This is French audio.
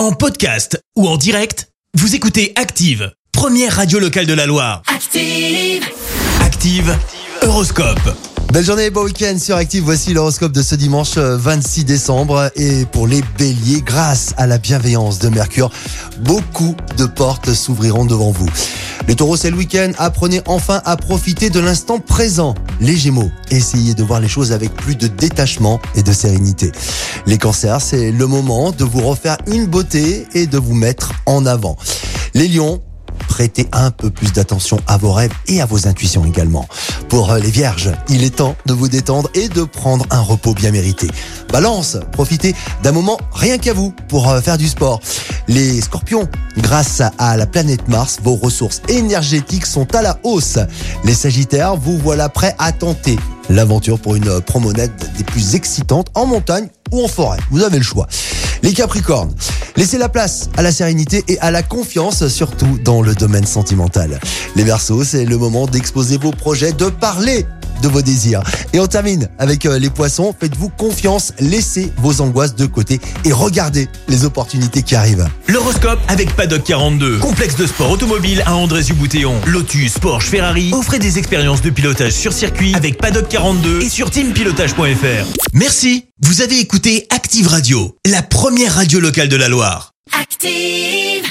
En podcast ou en direct, vous écoutez Active, première radio locale de la Loire. Active. Active, Horoscope. Belle journée, bon week-end sur Active. Voici l'horoscope de ce dimanche euh, 26 décembre. Et pour les béliers, grâce à la bienveillance de Mercure, beaucoup de portes s'ouvriront devant vous. Les taureaux, c'est le week-end. Apprenez enfin à profiter de l'instant présent. Les gémeaux, essayez de voir les choses avec plus de détachement et de sérénité. Les cancers, c'est le moment de vous refaire une beauté et de vous mettre en avant. Les lions, prêtez un peu plus d'attention à vos rêves et à vos intuitions également. Pour euh, les vierges, il est temps de vous détendre et de prendre un repos bien mérité. Balance, profitez d'un moment rien qu'à vous pour euh, faire du sport. Les scorpions, grâce à la planète Mars, vos ressources énergétiques sont à la hausse. Les sagittaires, vous voilà prêts à tenter l'aventure pour une promenade des plus excitantes en montagne ou en forêt. Vous avez le choix. Les Capricornes, laissez la place à la sérénité et à la confiance, surtout dans le domaine sentimental. Les Verseaux, c'est le moment d'exposer vos projets, de parler de vos désirs. Et on termine avec euh, les poissons. Faites-vous confiance, laissez vos angoisses de côté et regardez les opportunités qui arrivent. L'horoscope avec Paddock 42, complexe de sport automobile à André-Boutéon. Lotus, Porsche, Ferrari, offrez des expériences de pilotage sur circuit avec Paddock 42 et sur teampilotage.fr. Merci, vous avez écouté Active Radio, la première radio locale de la Loire. Active.